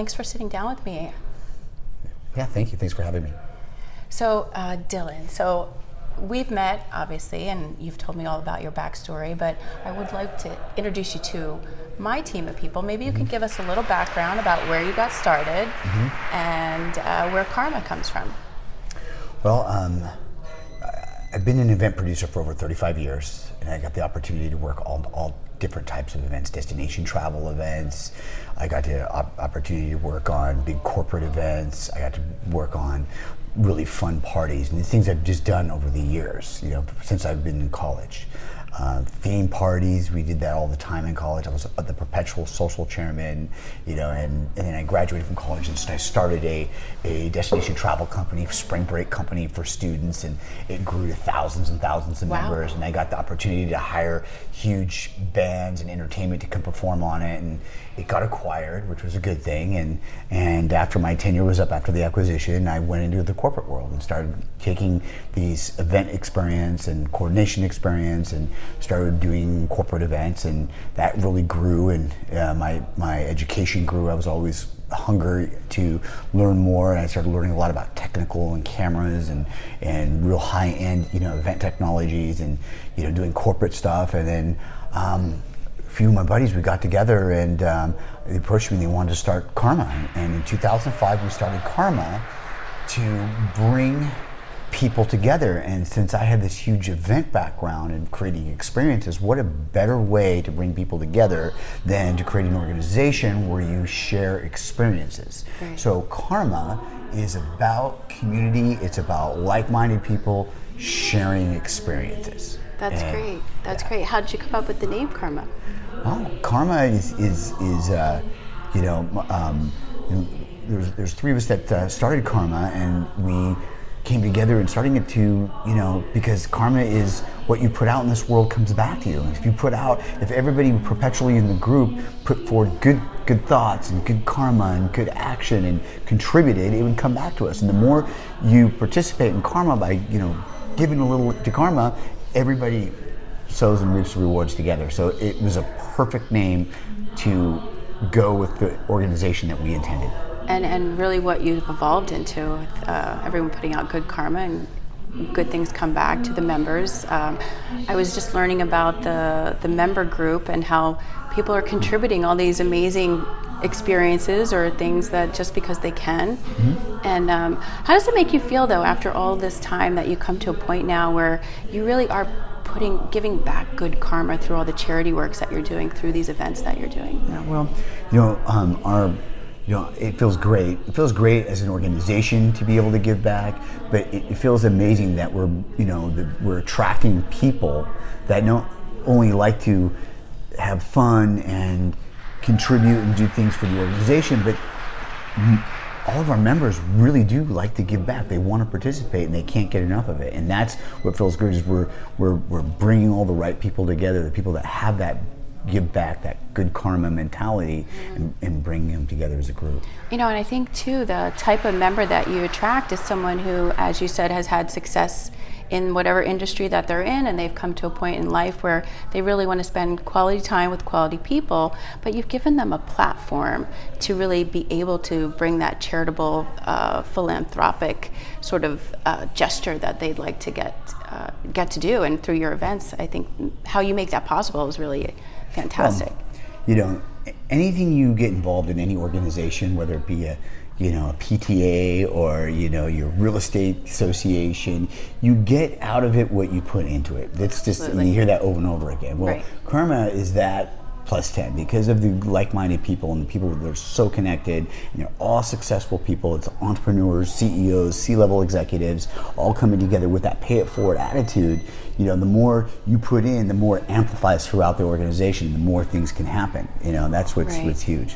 thanks for sitting down with me. Yeah, thank you. Thanks for having me. So, uh, Dylan, so we've met, obviously, and you've told me all about your backstory, but I would like to introduce you to my team of people. Maybe you mm-hmm. could give us a little background about where you got started mm-hmm. and uh, where Karma comes from. Well, um, I've been an event producer for over 35 years, and I got the opportunity to work all, all different types of events, destination travel events. I got the op- opportunity to work on big corporate events. I got to work on really fun parties and things I've just done over the years, you know, since I've been in college uh, theme parties. We did that all the time in college. I was the perpetual social chairman, you know, and, and then I graduated from college and I started a, a destination travel company, spring break company for students, and it grew to thousands and thousands of wow. members. And I got the opportunity to hire huge bands and entertainment to come perform on it, and it got acquired, which was a good thing. And and after my tenure was up after the acquisition, I went into the corporate world and started taking these event experience and coordination experience and started doing corporate events, and that really grew. And uh, my my education grew. I was always hungry to learn more, and I started learning a lot about technical and cameras and and real high end you know event technologies and you know doing corporate stuff, and then. Um, a few of my buddies, we got together and um, they approached me and they wanted to start Karma. And in 2005, we started Karma to bring people together. And since I had this huge event background and creating experiences, what a better way to bring people together than to create an organization where you share experiences. Right. So, Karma is about community, it's about like minded people sharing experiences. That's and, great. That's yeah. great. How did you come up with the name Karma? Oh, Karma is, is, is uh, you know, um, there's, there's three of us that uh, started Karma, and we came together and starting it to, you know, because karma is what you put out in this world comes back to you. If you put out, if everybody perpetually in the group put forward good, good thoughts and good karma and good action and contributed, it would come back to us. And the more you participate in karma by, you know, giving a little to karma, everybody sows and reaps rewards together. So it was a perfect name to go with the organization that we intended and and really what you've evolved into with uh, everyone putting out good karma and good things come back to the members. Um, I was just learning about the the member group and how people are contributing all these amazing experiences or things that just because they can. Mm-hmm. And um, how does it make you feel though after all this time that you come to a point now where you really are putting giving back good karma through all the charity works that you're doing through these events that you're doing? Yeah, well, you know, um, our you know, it feels great. It feels great as an organization to be able to give back, but it, it feels amazing that we're, you know, we're attracting people that not only like to have fun and contribute and do things for the organization, but all of our members really do like to give back. They want to participate and they can't get enough of it. And that's what feels good is we're, we're, we're bringing all the right people together, the people that have that give back that good karma mentality and, and bring them together as a group. You know, and I think too, the type of member that you attract is someone who, as you said, has had success in whatever industry that they're in and they've come to a point in life where they really want to spend quality time with quality people but you've given them a platform to really be able to bring that charitable uh, philanthropic sort of uh, gesture that they'd like to get uh, get to do and through your events i think how you make that possible is really fantastic. Um, you know, anything you get involved in any organization, whether it be a you know, a PTA or you know your real estate association, you get out of it what you put into it. That's just you hear that over and over again. Well, right. karma is that plus 10 because of the like-minded people and the people that are so connected and they're all successful people it's entrepreneurs ceos c-level executives all coming together with that pay it forward attitude you know the more you put in the more it amplifies throughout the organization the more things can happen you know that's what's right. what's huge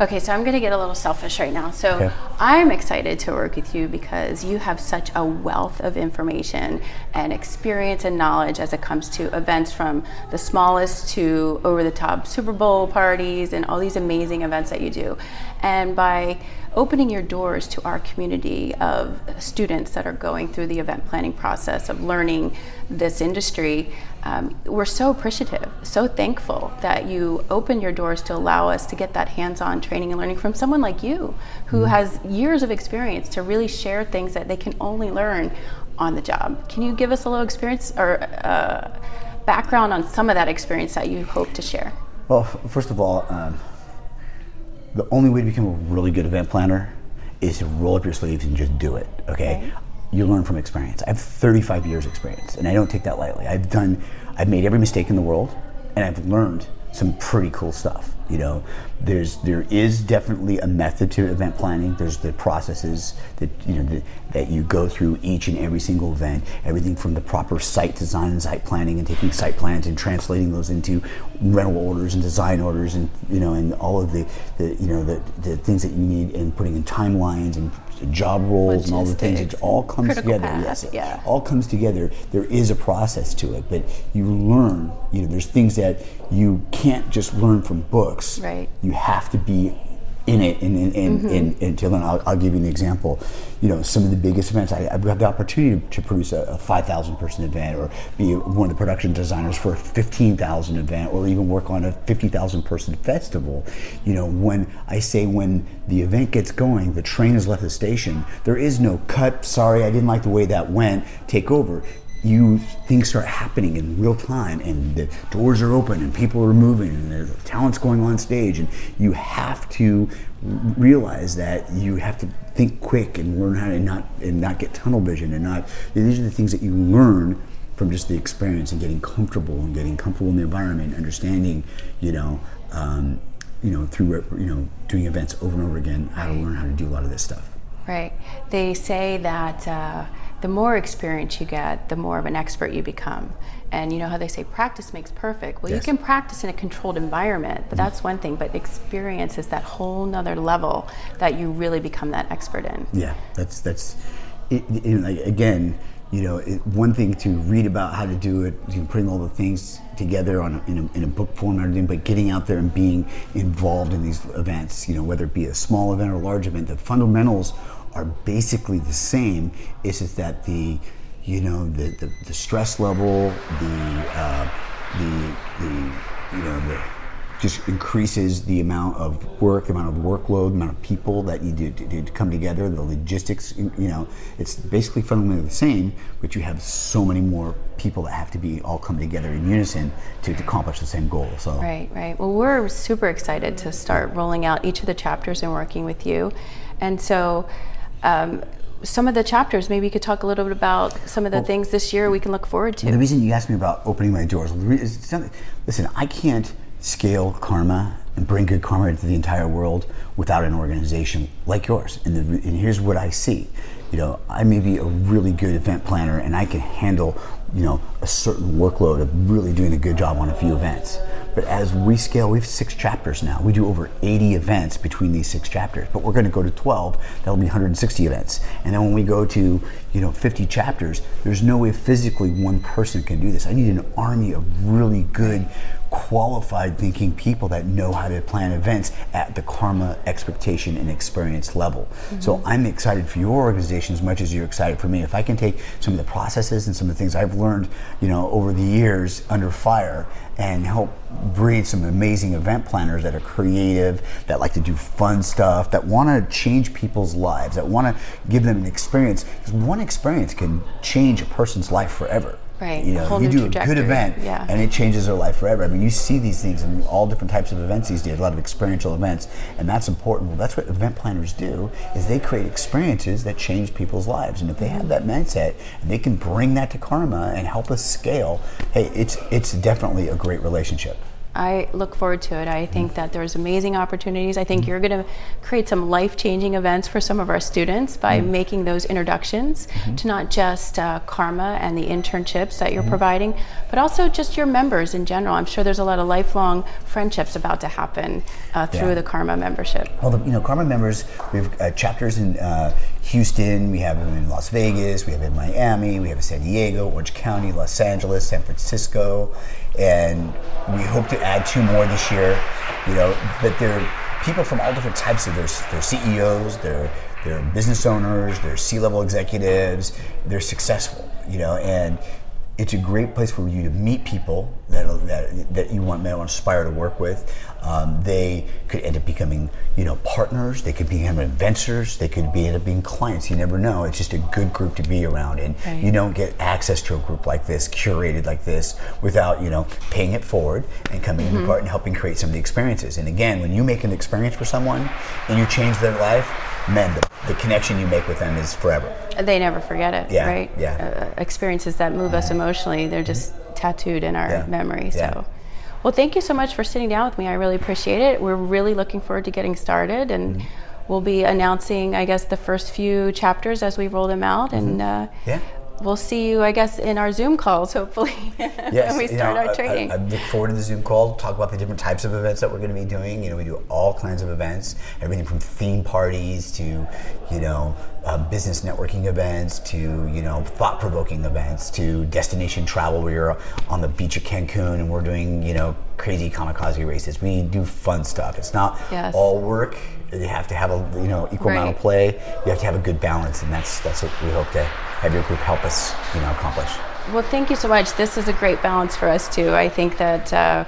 Okay, so I'm going to get a little selfish right now. So okay. I'm excited to work with you because you have such a wealth of information and experience and knowledge as it comes to events from the smallest to over the top Super Bowl parties and all these amazing events that you do. And by opening your doors to our community of students that are going through the event planning process of learning this industry, um, we're so appreciative, so thankful that you open your doors to allow us to get that hands on training and learning from someone like you who mm-hmm. has years of experience to really share things that they can only learn on the job. Can you give us a little experience or uh, background on some of that experience that you hope to share? Well, first of all, um, the only way to become a really good event planner is to roll up your sleeves and just do it. Okay. Right. You learn from experience. I have 35 years experience, and I don't take that lightly. I've done, I've made every mistake in the world, and I've learned some pretty cool stuff. You know, there's there is definitely a method to event planning. There's the processes that you know the, that you go through each and every single event. Everything from the proper site design and site planning, and taking site plans and translating those into rental orders and design orders, and you know, and all of the, the you know the, the things that you need, and putting in timelines and job roles and all the things. It all comes together. Path, yes, yeah. all comes together. There is a process to it, but you learn. You know, there's things that you can't just learn from books. Right. You have to be in it and, and, and, mm-hmm. and, and I'll, I'll, give you an example. You know, some of the biggest events, I, have got the opportunity to produce a, a 5,000 person event or be one of the production designers for a 15,000 event or even work on a 50,000 person festival. You know, when I say when the event gets going, the train has left the station, there is no cut, sorry, I didn't like the way that went, take over you things start happening in real time and the doors are open and people are moving and the talent's going on stage and you have to realize that you have to think quick and learn how to not and not get tunnel vision and not these are the things that you learn from just the experience and getting comfortable and getting comfortable in the environment understanding you know um, you know through you know doing events over and over again how to learn how to do a lot of this stuff. Right. They say that uh, the more experience you get, the more of an expert you become. And you know how they say practice makes perfect. Well, yes. you can practice in a controlled environment, but mm-hmm. that's one thing. But experience is that whole nother level that you really become that expert in. Yeah, that's that's it, it, again. You know, it, one thing to read about how to do it, you know, putting all the things together on a, in, a, in a book form and everything, but getting out there and being involved in these events, you know, whether it be a small event or a large event, the fundamentals are basically the same. It's just that the you know the, the, the stress level, the uh, the the you know the just increases the amount of work, the amount of workload, the amount of people that to, to, to, come together, the logistics, you know, it's basically fundamentally the same, but you have so many more people that have to be all come together in unison to, to accomplish the same goal. So Right, right. Well, we're super excited to start rolling out each of the chapters and working with you. And so um, some of the chapters, maybe you could talk a little bit about some of the well, things this year we can look forward to. The reason you asked me about opening my doors, listen, I can't scale karma and bring good karma into the entire world without an organization like yours. And, the, and here's what I see. You know, I may be a really good event planner and I can handle, you know, a certain workload of really doing a good job on a few events. But as we scale, we have six chapters now. We do over 80 events between these six chapters, but we're going to go to 12. That'll be 160 events. And then when we go to, you know, 50 chapters, there's no way physically one person can do this. I need an army of really good qualified thinking people that know how to plan events at the karma expectation and experience level. Mm-hmm. So I'm excited for your organization as much as you're excited for me. If I can take some of the processes and some of the things I've learned, you know, over the years under fire and help breed some amazing event planners that are creative, that like to do fun stuff, that want to change people's lives, that want to give them an experience because one experience can change a person's life forever. Right. You know, you do a good event yeah. and it changes their life forever. I mean, you see these things in all different types of events these days, a lot of experiential events, and that's important. Well, that's what event planners do is they create experiences that change people's lives. And if they have that mindset and they can bring that to karma and help us scale, hey, it's it's definitely a great relationship. I look forward to it. I think that there's amazing opportunities. I think you're going to create some life changing events for some of our students by mm-hmm. making those introductions mm-hmm. to not just uh, Karma and the internships that you're mm-hmm. providing, but also just your members in general. I'm sure there's a lot of lifelong friendships about to happen uh, through yeah. the Karma membership. Well, the, you know, Karma members, we have uh, chapters in uh, Houston, we have them in Las Vegas, we have in Miami, we have in San Diego, Orange County, Los Angeles, San Francisco and we hope to add two more this year. You know, but they're people from all different types of their, their CEOs, their their business owners, their C-level executives. They're successful, you know, and it's a great place for you to meet people that, that, that you want, may want to aspire to work with. Um, they could end up becoming, you know, partners. They could become inventors. They could be end up being clients. You never know. It's just a good group to be around, and right. you don't get access to a group like this, curated like this, without you know paying it forward and coming mm-hmm. in part and helping create some of the experiences. And again, when you make an experience for someone and you change their life, men, the, the connection you make with them is forever. They never forget it, yeah, right? Yeah. Uh, experiences that move us emotionally, they're just tattooed in our yeah. memory. So, well, thank you so much for sitting down with me. I really appreciate it. We're really looking forward to getting started, and mm-hmm. we'll be announcing, I guess, the first few chapters as we roll them out. Mm-hmm. And uh, yeah we'll see you, I guess, in our Zoom calls, hopefully, yes, when we start you know, our training. I, I, look forward to the Zoom call, talk about the different types of events that we're going to be doing. You know, we do all kinds of events, everything from theme parties to, you know, uh, business networking events to, you know, thought-provoking events to destination travel where you're on the beach of Cancun and we're doing, you know, crazy kamikaze races. We do fun stuff. It's not yes. all work. You have to have a, you know, equal right. amount of play. You have to have a good balance, and that's that's what we hope to have your group help us, you know, accomplish. Well, thank you so much. This is a great balance for us too. I think that uh,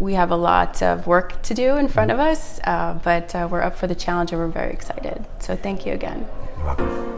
we have a lot of work to do in front mm-hmm. of us, uh, but uh, we're up for the challenge and we're very excited. So thank you again. You're welcome.